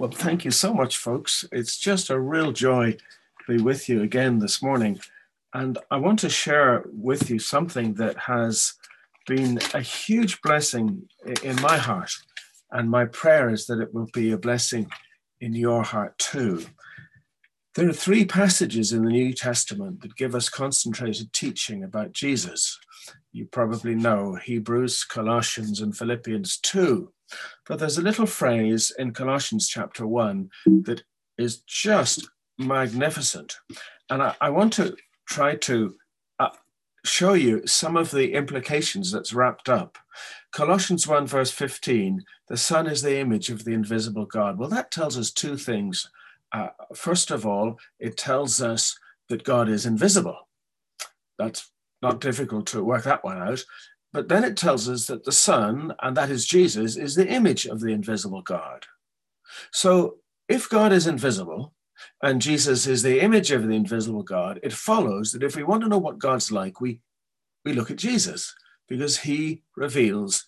Well, thank you so much, folks. It's just a real joy to be with you again this morning. And I want to share with you something that has been a huge blessing in my heart. And my prayer is that it will be a blessing in your heart too. There are three passages in the New Testament that give us concentrated teaching about Jesus. You probably know Hebrews, Colossians, and Philippians 2. But there's a little phrase in Colossians chapter 1 that is just magnificent. And I, I want to try to uh, show you some of the implications that's wrapped up. Colossians 1, verse 15 the Son is the image of the invisible God. Well, that tells us two things. Uh, first of all, it tells us that God is invisible. That's not difficult to work that one out. But then it tells us that the Son, and that is Jesus, is the image of the invisible God. So if God is invisible and Jesus is the image of the invisible God, it follows that if we want to know what God's like, we, we look at Jesus because he reveals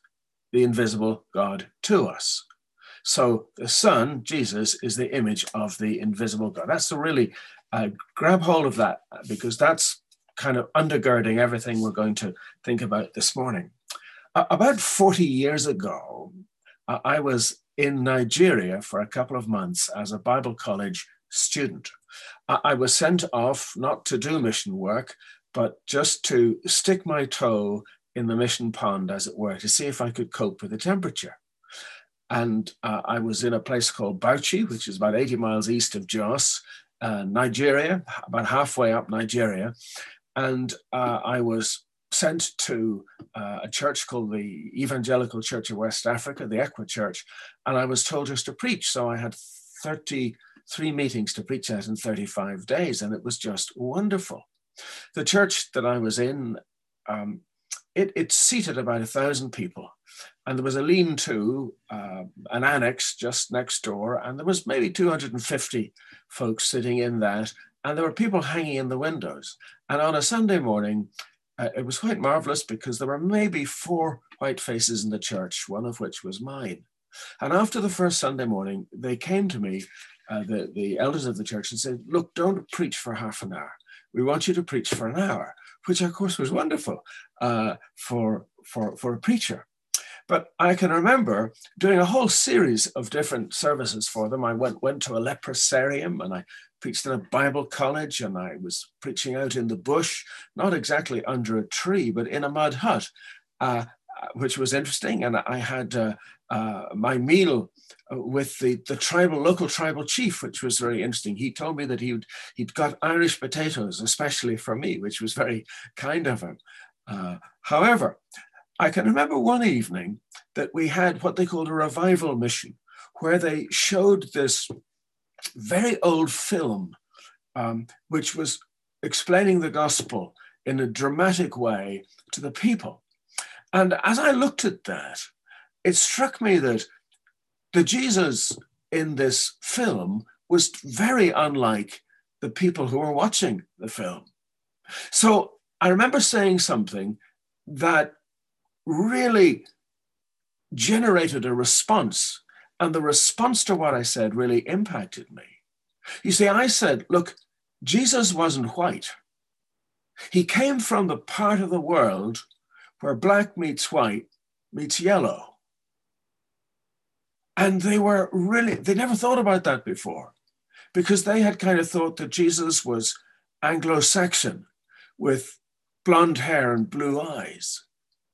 the invisible God to us. So the Son, Jesus, is the image of the invisible God. That's the really uh, grab hold of that because that's kind of undergirding everything we're going to think about this morning. Uh, about 40 years ago, uh, I was in Nigeria for a couple of months as a Bible college student. I, I was sent off not to do mission work, but just to stick my toe in the mission pond, as it were, to see if I could cope with the temperature. And uh, I was in a place called Bauchi, which is about 80 miles east of Jos, uh, Nigeria, about halfway up Nigeria and uh, I was sent to uh, a church called the Evangelical Church of West Africa, the ECWA Church, and I was told just to preach. So I had 33 meetings to preach at in 35 days, and it was just wonderful. The church that I was in, um, it, it seated about a thousand people, and there was a lean-to, uh, an annex just next door, and there was maybe 250 folks sitting in that, and there were people hanging in the windows. And on a Sunday morning, uh, it was quite marvelous because there were maybe four white faces in the church, one of which was mine. And after the first Sunday morning, they came to me, uh, the, the elders of the church, and said, Look, don't preach for half an hour. We want you to preach for an hour, which of course was wonderful uh, for, for, for a preacher. But I can remember doing a whole series of different services for them. I went, went to a leprosarium and I preached in a Bible college and I was preaching out in the bush, not exactly under a tree, but in a mud hut, uh, which was interesting. And I had uh, uh, my meal with the, the tribal, local tribal chief, which was very interesting. He told me that he'd, he'd got Irish potatoes, especially for me, which was very kind of him. Uh, however, I can remember one evening that we had what they called a revival mission, where they showed this very old film, um, which was explaining the gospel in a dramatic way to the people. And as I looked at that, it struck me that the Jesus in this film was very unlike the people who were watching the film. So I remember saying something that really generated a response and the response to what I said really impacted me. You see, I said, look, Jesus wasn't white. He came from the part of the world where black meets white meets yellow. And they were really, they never thought about that before because they had kind of thought that Jesus was Anglo Saxon with blonde hair and blue eyes.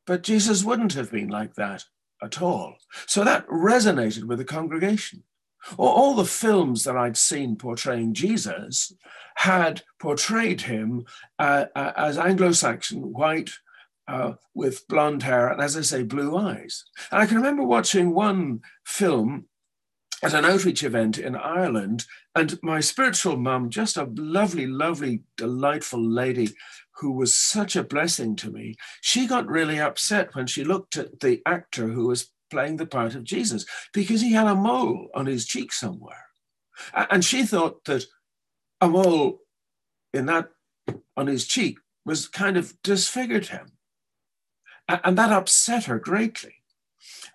But Jesus wouldn't have been like that at all. So that resonated with the congregation. All the films that I'd seen portraying Jesus had portrayed him uh, uh, as Anglo Saxon, white, uh, with blonde hair, and as I say, blue eyes. And I can remember watching one film at an outreach event in Ireland, and my spiritual mum, just a lovely, lovely, delightful lady who was such a blessing to me, she got really upset when she looked at the actor who was playing the part of Jesus because he had a mole on his cheek somewhere. And she thought that a mole in that on his cheek was kind of disfigured him. And that upset her greatly.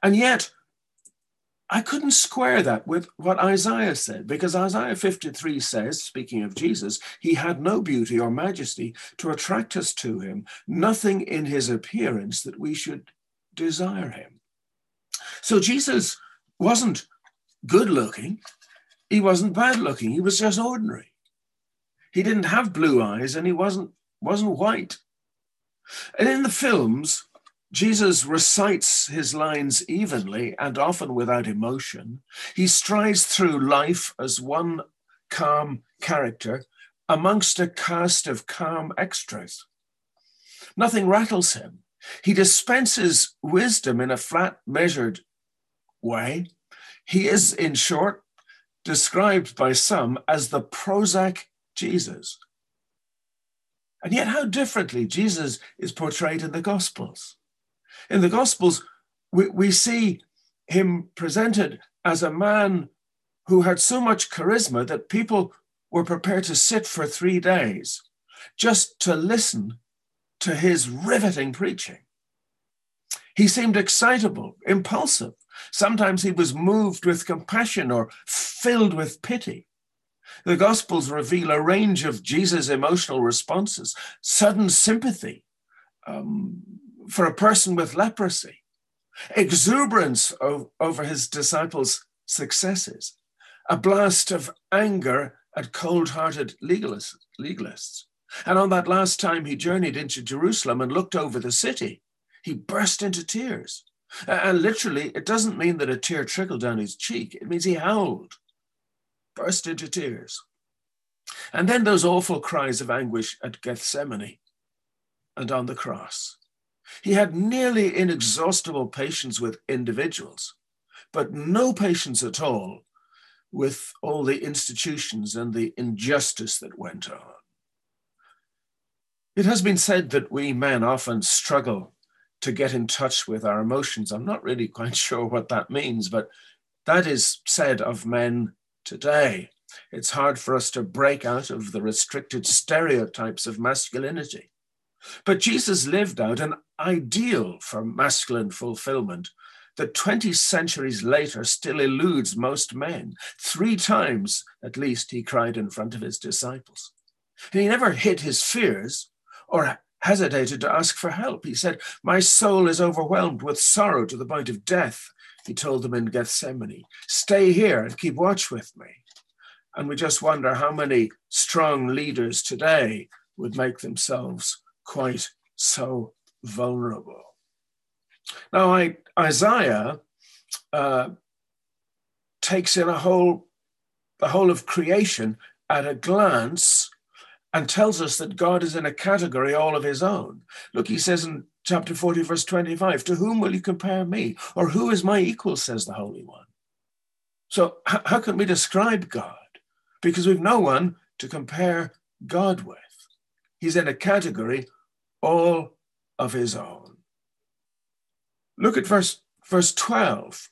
And yet, I couldn't square that with what Isaiah said, because Isaiah 53 says, speaking of Jesus, he had no beauty or majesty to attract us to him, nothing in his appearance that we should desire him. So Jesus wasn't good looking, he wasn't bad looking, he was just ordinary. He didn't have blue eyes and he wasn't, wasn't white. And in the films, Jesus recites his lines evenly and often without emotion. He strides through life as one calm character amongst a cast of calm extras. Nothing rattles him. He dispenses wisdom in a flat, measured way. He is, in short, described by some as the Prozac Jesus. And yet, how differently Jesus is portrayed in the Gospels. In the Gospels, we, we see him presented as a man who had so much charisma that people were prepared to sit for three days just to listen to his riveting preaching. He seemed excitable, impulsive. Sometimes he was moved with compassion or filled with pity. The Gospels reveal a range of Jesus' emotional responses sudden sympathy, um, for a person with leprosy, exuberance over his disciples' successes, a blast of anger at cold hearted legalists, legalists. And on that last time he journeyed into Jerusalem and looked over the city, he burst into tears. And literally, it doesn't mean that a tear trickled down his cheek, it means he howled, burst into tears. And then those awful cries of anguish at Gethsemane and on the cross. He had nearly inexhaustible patience with individuals, but no patience at all with all the institutions and the injustice that went on. It has been said that we men often struggle to get in touch with our emotions. I'm not really quite sure what that means, but that is said of men today. It's hard for us to break out of the restricted stereotypes of masculinity. But Jesus lived out an ideal for masculine fulfillment that 20 centuries later still eludes most men. Three times, at least, he cried in front of his disciples. He never hid his fears or hesitated to ask for help. He said, My soul is overwhelmed with sorrow to the point of death. He told them in Gethsemane, Stay here and keep watch with me. And we just wonder how many strong leaders today would make themselves quite so vulnerable. Now, I, Isaiah uh, takes in a whole, the whole of creation at a glance and tells us that God is in a category all of his own. Look, he says in chapter 40, verse 25, To whom will you compare me? Or who is my equal, says the Holy One. So, h- how can we describe God? Because we've no one to compare God with. He's in a category all of his own. Look at verse, verse 12.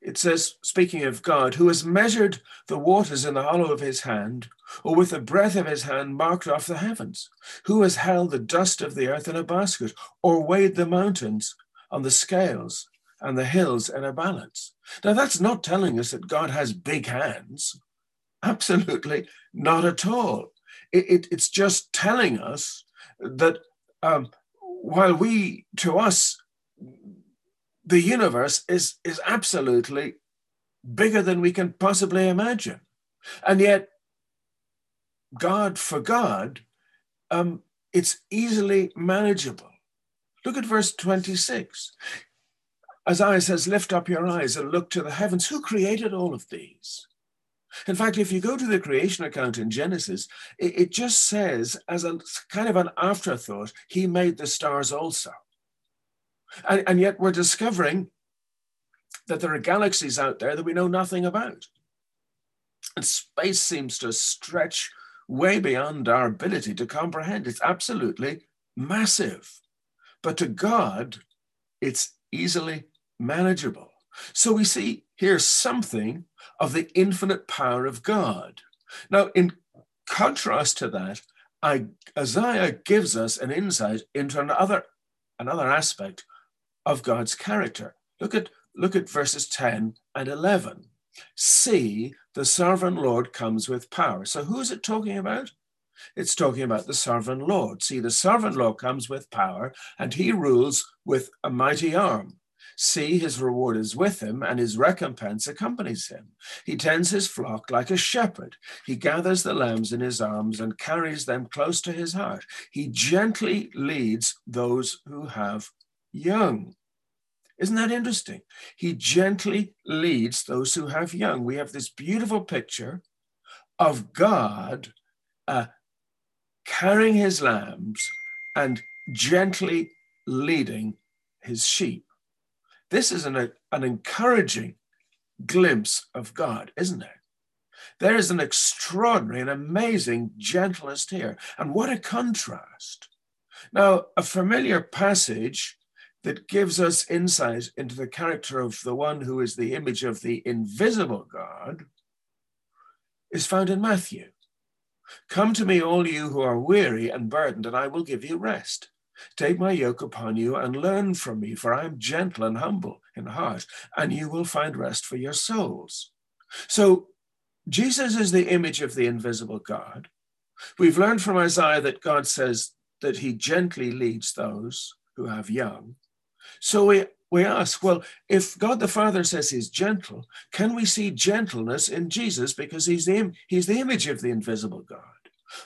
It says, speaking of God, who has measured the waters in the hollow of his hand, or with the breath of his hand marked off the heavens, who has held the dust of the earth in a basket, or weighed the mountains on the scales and the hills in a balance. Now, that's not telling us that God has big hands. Absolutely not at all. It, it, it's just telling us that um, while we, to us, the universe is, is absolutely bigger than we can possibly imagine. And yet, God, for God, um, it's easily manageable. Look at verse 26. Isaiah says, Lift up your eyes and look to the heavens. Who created all of these? In fact, if you go to the creation account in Genesis, it, it just says, as a kind of an afterthought, he made the stars also. And, and yet we're discovering that there are galaxies out there that we know nothing about. And space seems to stretch way beyond our ability to comprehend. It's absolutely massive. But to God, it's easily manageable. So we see here something of the infinite power of God. Now, in contrast to that, Isaiah gives us an insight into another, another aspect of God's character. Look at look at verses 10 and 11. See, the sovereign Lord comes with power. So who is it talking about? It's talking about the sovereign Lord. See, the sovereign Lord comes with power, and he rules with a mighty arm. See, his reward is with him, and his recompense accompanies him. He tends his flock like a shepherd. He gathers the lambs in his arms and carries them close to his heart. He gently leads those who have young. Isn't that interesting? He gently leads those who have young. We have this beautiful picture of God uh, carrying his lambs and gently leading his sheep. This is an, an encouraging glimpse of God, isn't it? There is an extraordinary and amazing gentleness here. And what a contrast. Now, a familiar passage that gives us insight into the character of the one who is the image of the invisible God is found in Matthew. Come to me, all you who are weary and burdened, and I will give you rest. Take my yoke upon you and learn from me, for I am gentle and humble in heart, and you will find rest for your souls. So, Jesus is the image of the invisible God. We've learned from Isaiah that God says that he gently leads those who have young. So we, we ask, well, if God the Father says he's gentle, can we see gentleness in Jesus because he's the, he's the image of the invisible God?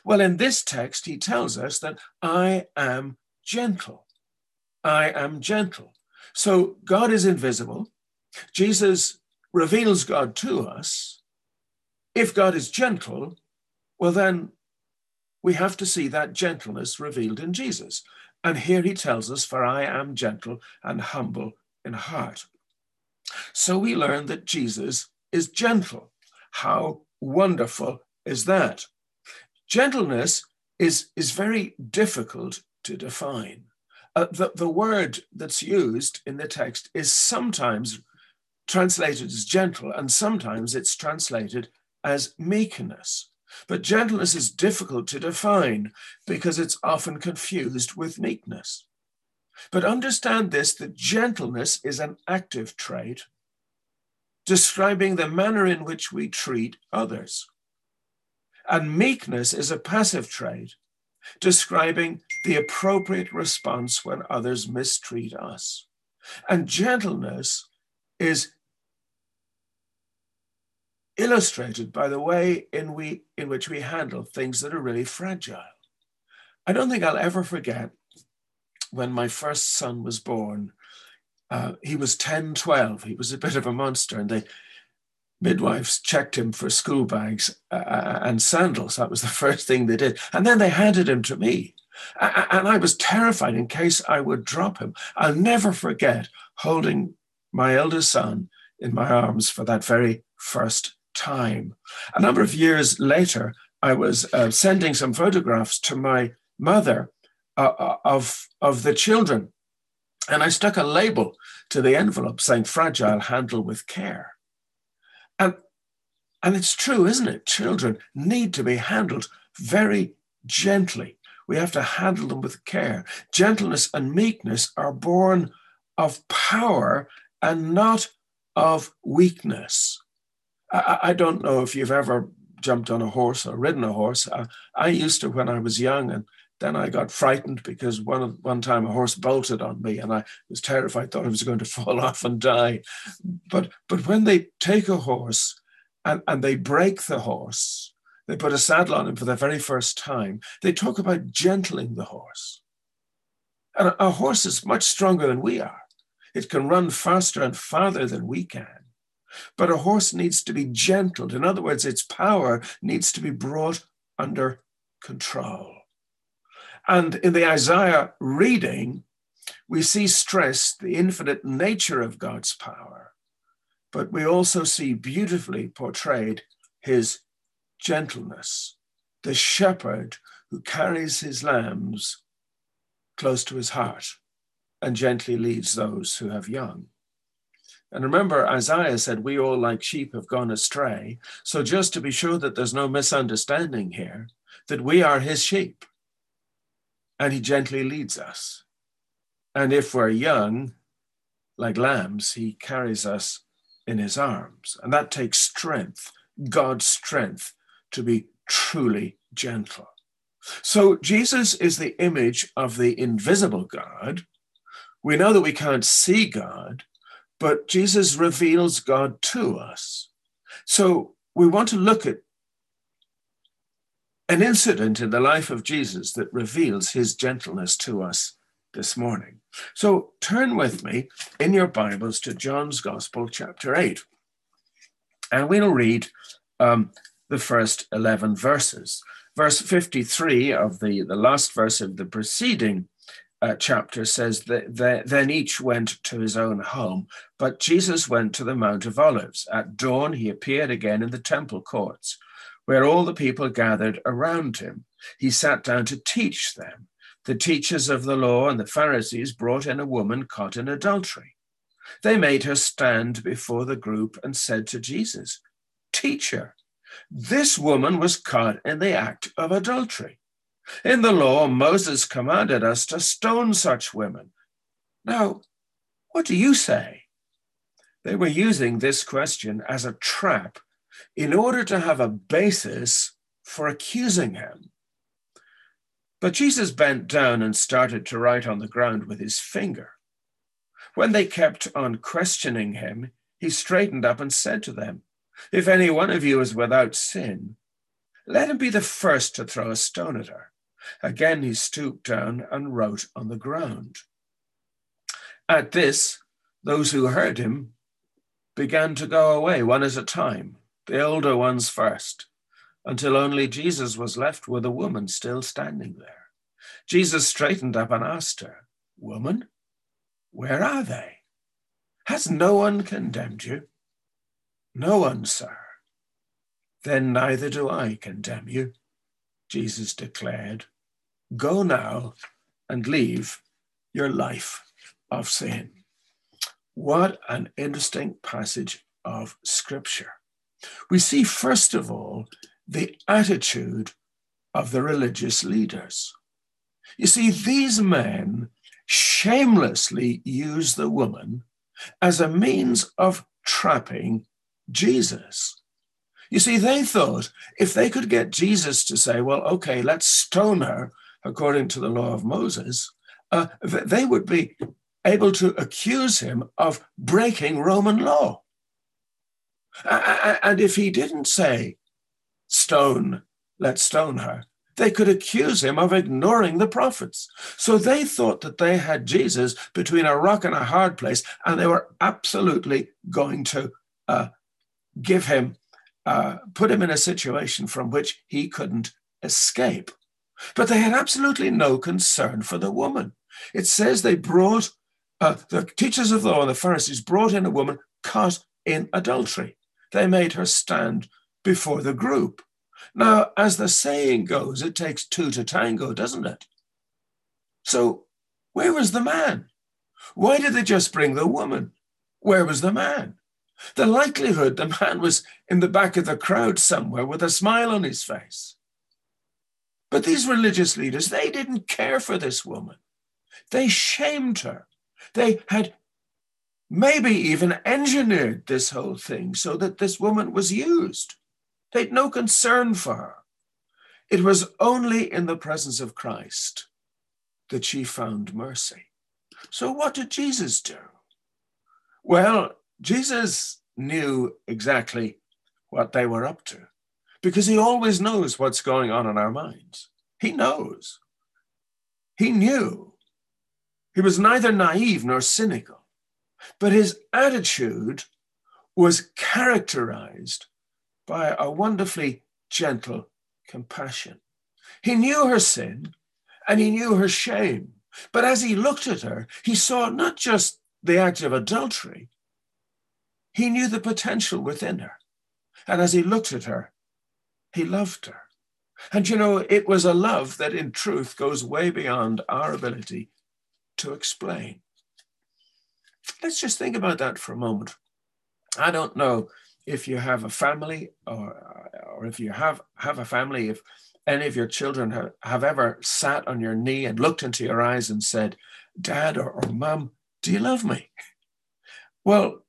Well, in this text, he tells us that I am gentle. I am gentle. So God is invisible. Jesus reveals God to us. If God is gentle, well, then we have to see that gentleness revealed in Jesus. And here he tells us, For I am gentle and humble in heart. So we learn that Jesus is gentle. How wonderful is that? Gentleness is, is very difficult to define. Uh, the, the word that's used in the text is sometimes translated as gentle, and sometimes it's translated as meekness. But gentleness is difficult to define because it's often confused with meekness. But understand this that gentleness is an active trait describing the manner in which we treat others. And meekness is a passive trait describing the appropriate response when others mistreat us. And gentleness is illustrated by the way in, we, in which we handle things that are really fragile. I don't think I'll ever forget when my first son was born. Uh, he was 10, 12. He was a bit of a monster, and the midwives checked him for school bags uh, uh and sandals. That was the first thing they did. And then they handed him to me. And I was terrified in case I would drop him. I'll never forget holding my eldest son in my arms for that very first time. A number of years later, I was uh, sending some photographs to my mother uh, uh, of, of the children. And I stuck a label to the envelope saying fragile, handle with care. And, and it's true, isn't it? Children need to be handled very gently. We have to handle them with care. Gentleness and meekness are born of power and not of weakness. I, I don't know if you've ever jumped on a horse or ridden a horse. I, I used to when I was young, and then I got frightened because one one time a horse bolted on me, and I was terrified, thought I was going to fall off and die. But but when they take a horse and, and they break the horse, they put a saddle on him for the very first time. They talk about gentling the horse. And a, a horse is much stronger than we are. It can run faster and farther than we can. But a horse needs to be gentled. In other words, its power needs to be brought under control. And in the Isaiah reading, we see stressed the infinite nature of God's power, but we also see beautifully portrayed his gentleness, the shepherd who carries his lambs close to his heart and gently leads those who have young. And remember, Isaiah said, We all like sheep have gone astray. So, just to be sure that there's no misunderstanding here, that we are his sheep and he gently leads us. And if we're young, like lambs, he carries us in his arms. And that takes strength, God's strength, to be truly gentle. So Jesus is the image of the invisible God. We know that we can't see God, but Jesus reveals God to us. So we want to look at an incident in the life of Jesus that reveals his gentleness to us this morning. So turn with me in your Bibles to John's Gospel, chapter 8. And we'll read um, the first 11 verses. Verse 53 of the, the last verse of the preceding uh, chapter says that then each went to his own home, but Jesus went to the Mount of Olives. At dawn, he appeared again in the temple courts, where all the people gathered around him. He sat down to teach them. The teachers of the law and the Pharisees brought in a woman caught in adultery. They made her stand before the group and said to Jesus, Teacher, this woman was caught in the act of adultery. In the law, Moses commanded us to stone such women. Now, what do you say? They were using this question as a trap in order to have a basis for accusing him. But Jesus bent down and started to write on the ground with his finger. When they kept on questioning him, he straightened up and said to them, If any one of you is without sin, let him be the first to throw a stone at her. Again, he stooped down and wrote on the ground. At this, those who heard him began to go away one at a time, the older ones first, until only Jesus was left with a woman still standing there. Jesus straightened up and asked her, Woman, where are they? Has no one condemned you? No one, sir. Then neither do I condemn you, Jesus declared. Go now and leave your life of sin. What an interesting passage of scripture. We see, first of all, the attitude of the religious leaders. You see, these men shamelessly use the woman as a means of trapping Jesus. You see, they thought if they could get Jesus to say, well, okay, let's stone her according to the law of Moses, uh, they would be able to accuse him of breaking Roman law. And if he didn't say, stone, let's stone her, they could accuse him of ignoring the prophets. So they thought that they had Jesus between a rock and a hard place, and they were absolutely going to uh, give him, uh, put him in a situation from which he couldn't escape. But they had absolutely no concern for the woman. It says they brought, uh, the teachers of the law and the Pharisees brought in a woman caught in adultery. They made her stand before the group. Now, as the saying goes, it takes two to tango, doesn't it? So, where was the man? Why did they just bring the woman? Where was the man? The likelihood the man was in the back of the crowd somewhere with a smile on his face. But these religious leaders, they didn't care for this woman. They shamed her. They had maybe even engineered this whole thing so that this woman was used. They'd no concern for her. It was only in the presence of Christ that she found mercy. So, what did Jesus do? Well, Jesus knew exactly what they were up to because he always knows what's going on in our minds. He knows. He knew. He was neither naive nor cynical, but his attitude was characterized by a wonderfully gentle compassion. He knew her sin and he knew her shame, but as he looked at her, he saw not just the act of adultery, he knew the potential within her. And as he looked at her, he loved her. And you know, it was a love that in truth goes way beyond our ability to explain. Let's just think about that for a moment. I don't know if you have a family or, or if you have, have a family, if any of your children have, have ever sat on your knee and looked into your eyes and said, Dad or, or Mom, do you love me? Well,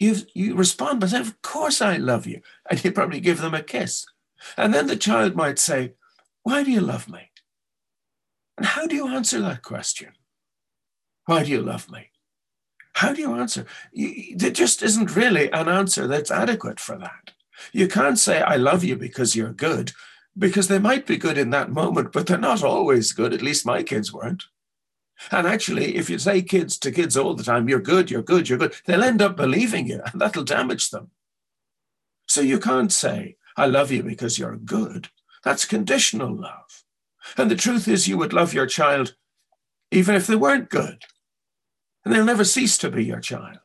you you respond by saying, Of course I love you. And you probably give them a kiss. And then the child might say, Why do you love me? And how do you answer that question? Why do you love me? How do you answer? You, there just isn't really an answer that's adequate for that. You can't say, I love you because you're good, because they might be good in that moment, but they're not always good. At least my kids weren't. And actually, if you say kids to kids all the time, you're good, you're good, you're good, they'll end up believing you, and that'll damage them. So you can't say, I love you because you're good. That's conditional love. And the truth is, you would love your child even if they weren't good, and they'll never cease to be your child.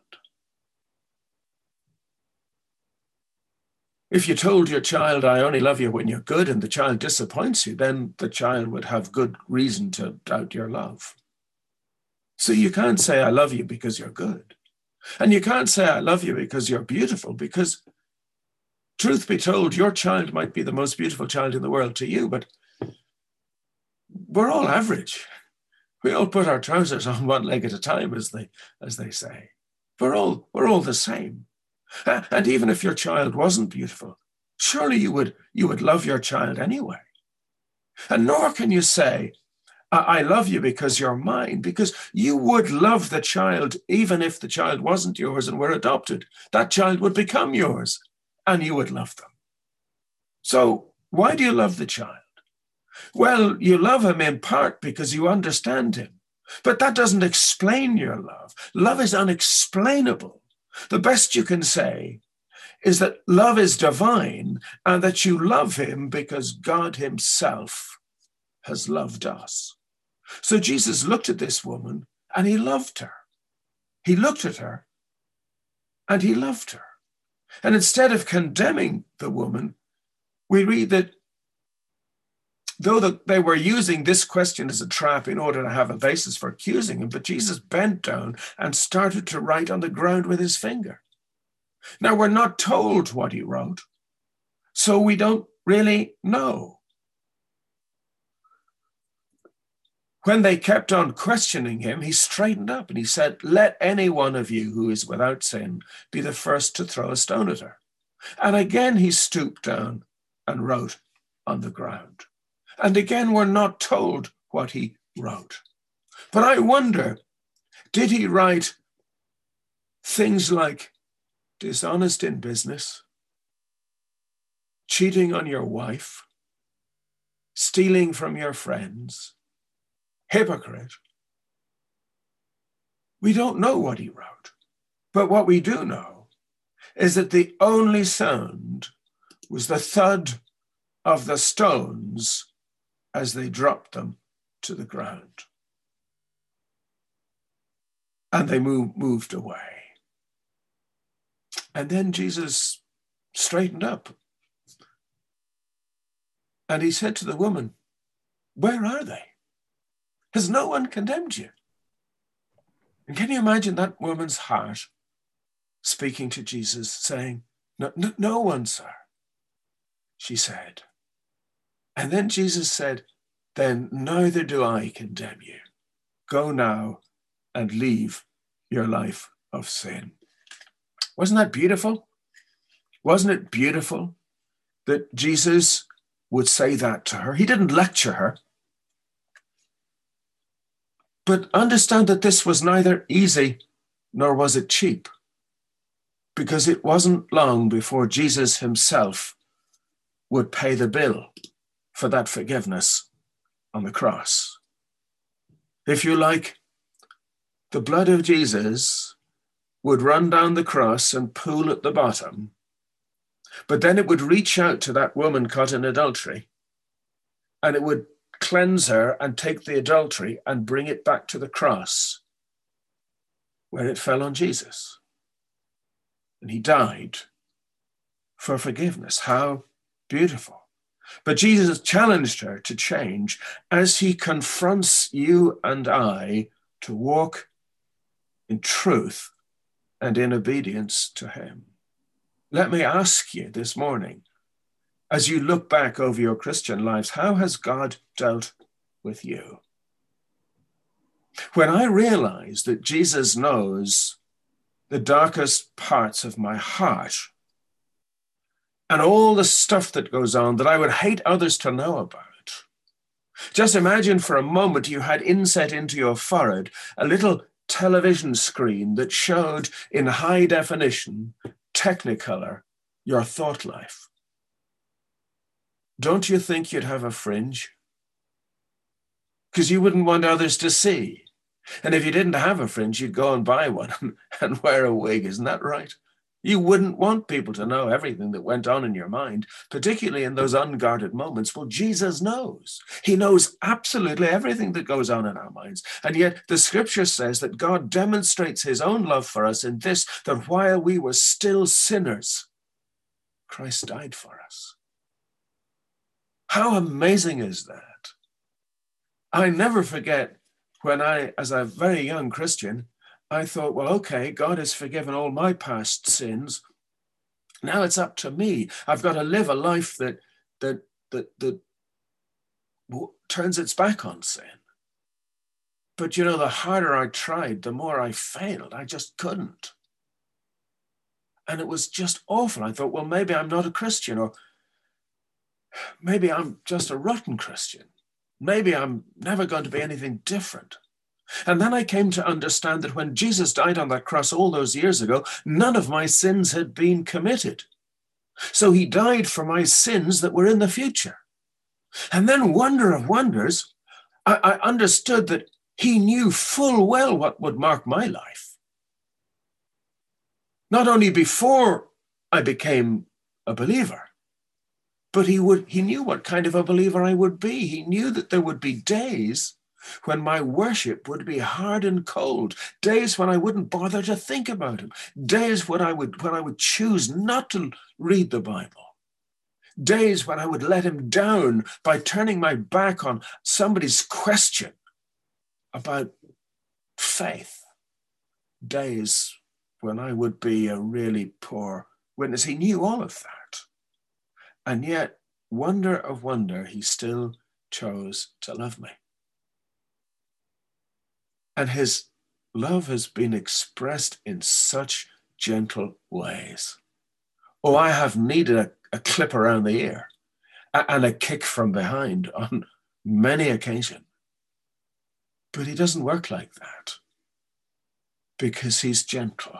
If you told your child, I only love you when you're good, and the child disappoints you, then the child would have good reason to doubt your love. So you can't say, I love you because you're good. And you can't say, I love you because you're beautiful, because truth be told, your child might be the most beautiful child in the world to you, but we're all average. We all put our trousers on one leg at a time, as they, as they say. We're all, we're all the same. And even if your child wasn't beautiful, surely you would, you would love your child anyway. And nor can you say, I love you because you're mine, because you would love the child even if the child wasn't yours and were adopted. That child would become yours and you would love them. So, why do you love the child? Well, you love him in part because you understand him, but that doesn't explain your love. Love is unexplainable. The best you can say is that love is divine and that you love him because God himself has loved us. So Jesus looked at this woman and he loved her. He looked at her and he loved her. And instead of condemning the woman, we read that though the, they were using this question as a trap in order to have a basis for accusing him, but Jesus bent down and started to write on the ground with his finger. Now, we're not told what he wrote, so we don't really know. When they kept on questioning him, he straightened up and he said, Let any one of you who is without sin be the first to throw a stone at her. And again he stooped down and wrote on the ground. And again, we're not told what he wrote. But I wonder did he write things like dishonest in business, cheating on your wife, stealing from your friends, hypocrite? We don't know what he wrote. But what we do know is that the only sound was the thud of the stones as they dropped them to the ground. And they moved, moved away. And then Jesus straightened up. And he said to the woman, Where are they? Has no one condemned you? And can you imagine that woman's heart speaking to Jesus, saying, No, no, no one, sir. She said, and then Jesus said, Then neither do I condemn you. Go now and leave your life of sin. Wasn't that beautiful? Wasn't it beautiful that Jesus would say that to her? He didn't lecture her. But understand that this was neither easy nor was it cheap, because it wasn't long before Jesus himself would pay the bill for that forgiveness on the cross. If you like, the blood of Jesus would run down the cross and pool at the bottom, but then it would reach out to that woman caught in adultery and it would cleanse her and take the adultery and bring it back to the cross where it fell on Jesus. And he died for forgiveness. How beautiful. But Jesus challenged her to change as he confronts you and I to walk in truth and in obedience to him. Let me ask you this morning, as you look back over your Christian lives, how has God dealt with you? When I realize that Jesus knows the darkest parts of my heart and all the stuff that goes on that I would hate others to know about. Just imagine for a moment you had inset into your forehead a little television screen that showed in high definition, technicolor, your thought life. Don't you think you'd have a fringe? Because you wouldn't want others to see. And if you didn't have a fringe, you'd go and buy one and wear a wig. Isn't that right? You wouldn't want people to know everything that went on in your mind, particularly in those unguarded moments. Well, Jesus knows. He knows absolutely everything that goes on in our minds. And yet the scripture says that God demonstrates his own love for us in this that while we were still sinners, Christ died for us. How amazing is that? I never forget when I, as a very young Christian, I thought, well, okay, God has forgiven all my past sins. Now it's up to me. I've got to live a life that that that that turns its back on sin. But you know, the harder I tried, the more I failed. I just couldn't. And it was just awful. I thought, well, maybe I'm not a Christian, or maybe I'm just a rotten Christian. Maybe I'm never going to be anything different. And then I came to understand that when Jesus died on that cross all those years ago, none of my sins had been committed. So he died for my sins that were in the future. And then, wonder of wonders, I, I understood that he knew full well what would mark my life. Not only before I became a believer, but he would he knew what kind of a believer I would be. He knew that there would be days when my worship would be hard and cold, days when I wouldn't bother to think about him, days when I would when I would choose not to read the Bible, days when I would let him down by turning my back on somebody's question about faith, days when I would be a really poor witness. He knew all of that. And yet, wonder of wonder, he still chose to love me. And his love has been expressed in such gentle ways. Oh, I have needed a, a clip around the ear and a kick from behind on many occasions. But he doesn't work like that because he's gentle.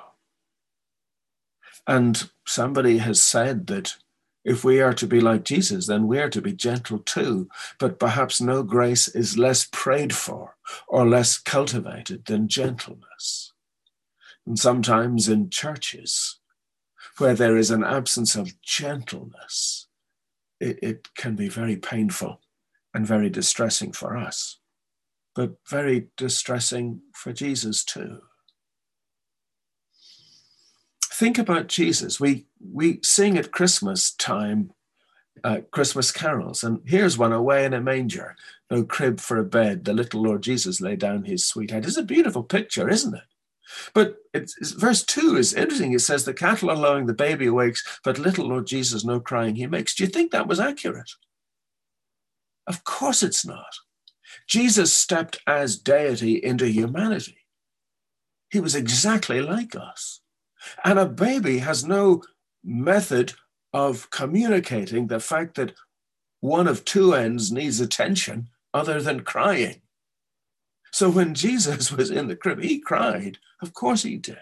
And somebody has said that if we are to be like Jesus, then we are to be gentle too. But perhaps no grace is less prayed for or less cultivated than gentleness. And sometimes in churches where there is an absence of gentleness, it, it can be very painful and very distressing for us, but very distressing for Jesus too think about Jesus. We we sing at Christmas time, uh, Christmas carols, and here's one away in a manger, no crib for a bed. The little Lord Jesus lay down his sweet head. It's a beautiful picture, isn't it? But it's, it's, verse two is interesting. It says, "The cattle are lowing, the baby awakes, but little Lord Jesus no crying he makes." Do you think that was accurate? Of course, it's not. Jesus stepped as deity into humanity. He was exactly like us. And a baby has no method of communicating the fact that one of two ends needs attention other than crying. So when Jesus was in the crib, he cried. Of course he did.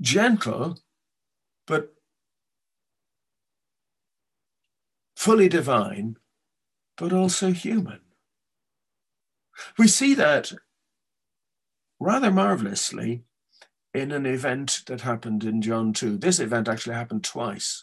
Gentle, but fully divine, but also human. We see that rather marvelously in an event that happened in John 2. This event actually happened twice.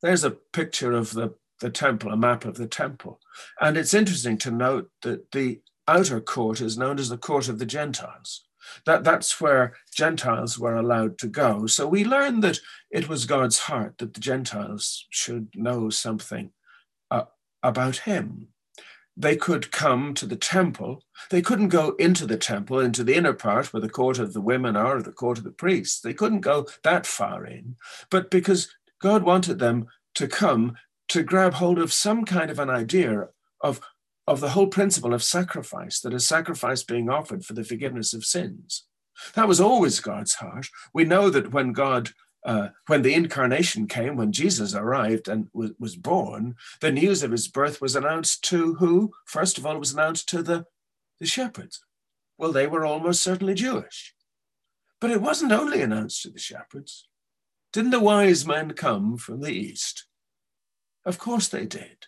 There's a picture of the, the temple, a map of the temple. And it's interesting to note that the outer court is known as the court of the Gentiles. That, that's where Gentiles were allowed to go. So we learn that it was God's heart that the Gentiles should know something uh, about him they could come to the temple. They couldn't go into the temple, into the inner part where the court of the women are, or the court of the priests. They couldn't go that far in. But because God wanted them to come to grab hold of some kind of an idea of of the whole principle of sacrifice, that a sacrifice being offered for the forgiveness of sins. That was always God's heart. We know that when God, uh, when the incarnation came, when Jesus arrived and was, was born, the news of his birth was announced to who? First of all, it was announced to the, the shepherds. Well, they were almost certainly Jewish. But it wasn't only announced to the shepherds. Didn't the wise men come from the east? Of course they did.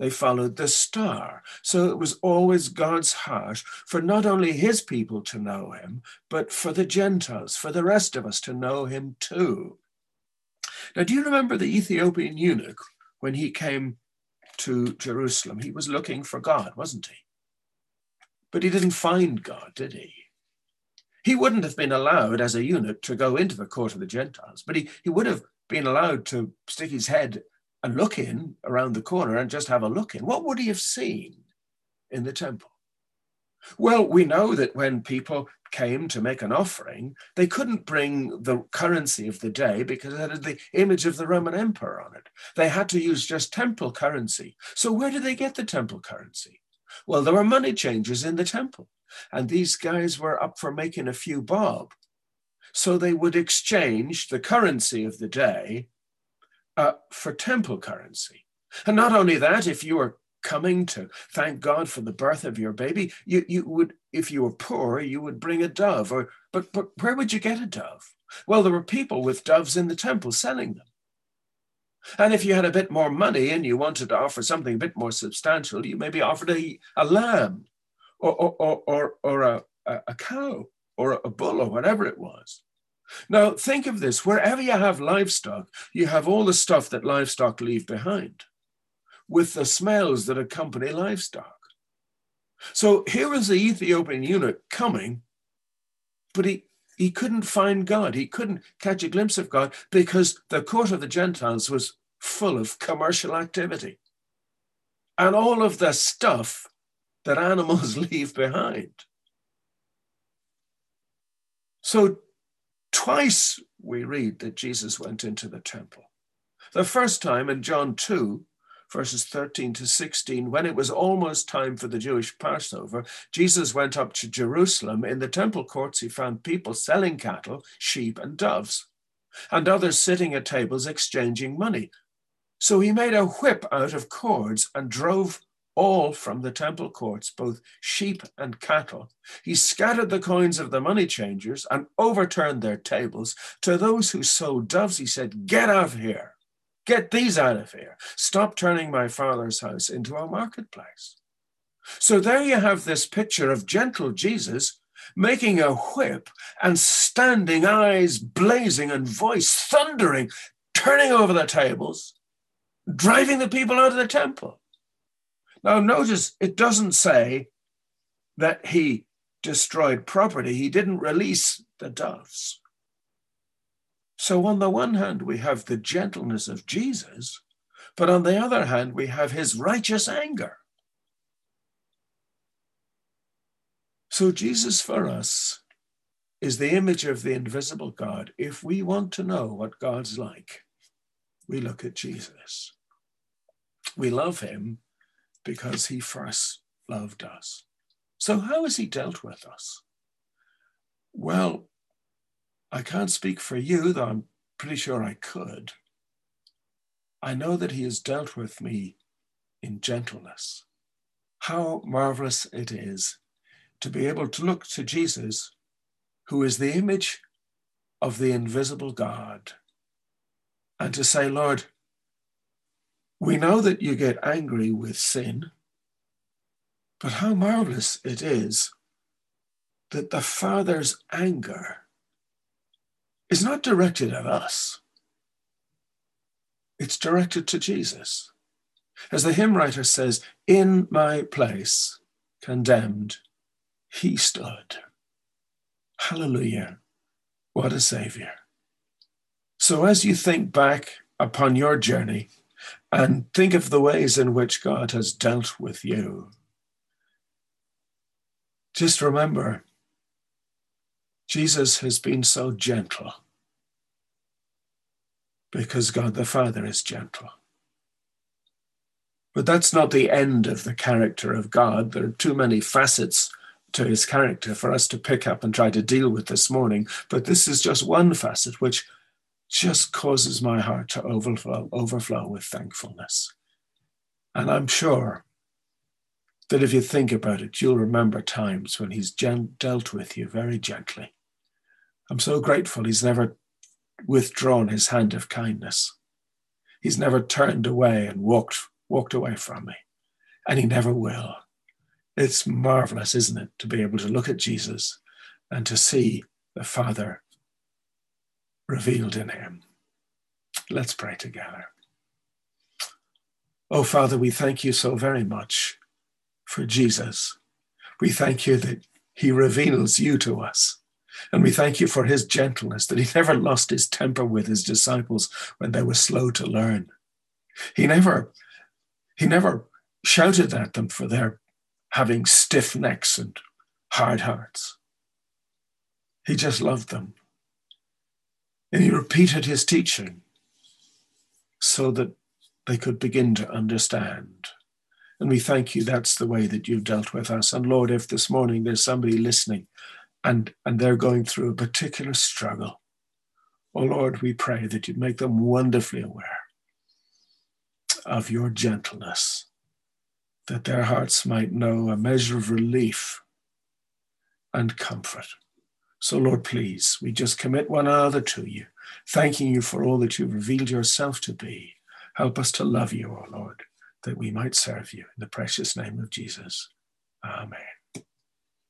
They followed the star. So it was always God's heart for not only his people to know him, but for the Gentiles, for the rest of us to know him too. Now, do you remember the Ethiopian eunuch when he came to Jerusalem? He was looking for God, wasn't he? But he didn't find God, did he? He wouldn't have been allowed as a eunuch to go into the court of the Gentiles, but he, he would have been allowed to stick his head and look in around the corner and just have a look in, what would he have seen in the temple? Well, we know that when people came to make an offering, they couldn't bring the currency of the day because it had the image of the Roman emperor on it. They had to use just temple currency. So, where did they get the temple currency? Well, there were money changers in the temple, and these guys were up for making a few bob. So, they would exchange the currency of the day uh, for temple currency. And not only that, if you were coming to thank God for the birth of your baby, you, you would, if you were poor, you would bring a dove. Or but but where would you get a dove? Well, there were people with doves in the temple selling them. And if you had a bit more money and you wanted to offer something a bit more substantial, you maybe offered a, a lamb or, or, or, or a, a cow or a bull or whatever it was. Now, think of this wherever you have livestock, you have all the stuff that livestock leave behind with the smells that accompany livestock. So here was the Ethiopian eunuch coming, but he, he couldn't find God. He couldn't catch a glimpse of God because the court of the Gentiles was full of commercial activity and all of the stuff that animals leave behind. So Twice we read that Jesus went into the temple. The first time in John 2, verses 13 to 16, when it was almost time for the Jewish Passover, Jesus went up to Jerusalem. In the temple courts, he found people selling cattle, sheep, and doves, and others sitting at tables exchanging money. So he made a whip out of cords and drove all from the temple courts, both sheep and cattle. He scattered the coins of the money changers and overturned their tables. To those who sold doves, he said, Get out of here. Get these out of here. Stop turning my father's house into a marketplace. So there you have this picture of gentle Jesus making a whip and standing, eyes blazing and voice thundering, turning over the tables, driving the people out of the temple. Now, notice it doesn't say that he destroyed property, he didn't release the doves. So, on the one hand, we have the gentleness of Jesus, but on the other hand, we have his righteous anger. So, Jesus for us is the image of the invisible God. If we want to know what God's like, we look at Jesus. We love him because he first loved us. So, how has he dealt with us? Well, I can't speak for you, though I'm pretty sure I could. I know that he has dealt with me in gentleness. How marvelous it is to be able to look to Jesus, who is the image of the invisible God, and to say, Lord, we know that you get angry with sin, but how marvelous it is that the Father's anger is not directed at us, it's directed to Jesus. As the hymn writer says, In my place, condemned, he stood. Hallelujah. What a Savior. So as you think back upon your journey, and think of the ways in which God has dealt with you. Just remember, Jesus has been so gentle because God the Father is gentle. But that's not the end of the character of God. There are too many facets to his character for us to pick up and try to deal with this morning. But this is just one facet which just causes my heart to overflow, overflow with thankfulness. And I'm sure that if you think about it, you'll remember times when he's dealt with you very gently. I'm so grateful he's never withdrawn his hand of kindness. He's never turned away and walked, walked away from me, and he never will. It's marvelous, isn't it, to be able to look at Jesus and to see the Father revealed in him. Let's pray together. Oh, Father, we thank you so very much for Jesus. We thank you that he reveals you to us. And we thank you for his gentleness, that he never lost his temper with his disciples when they were slow to learn. He never, he never shouted at them for their having stiff necks and hard hearts. He just loved them. And he repeated his teaching so that they could begin to understand. And we thank you that's the way that you've dealt with us. And Lord, if this morning there's somebody listening and, and they're going through a particular struggle, oh Lord, we pray that you'd make them wonderfully aware of your gentleness that their hearts might know a measure of relief and comfort. So, Lord, please, we just commit one another to you, thanking you for all that you've revealed yourself to be. Help us to love you, O Lord, that we might serve you. In the precious name of Jesus. Amen.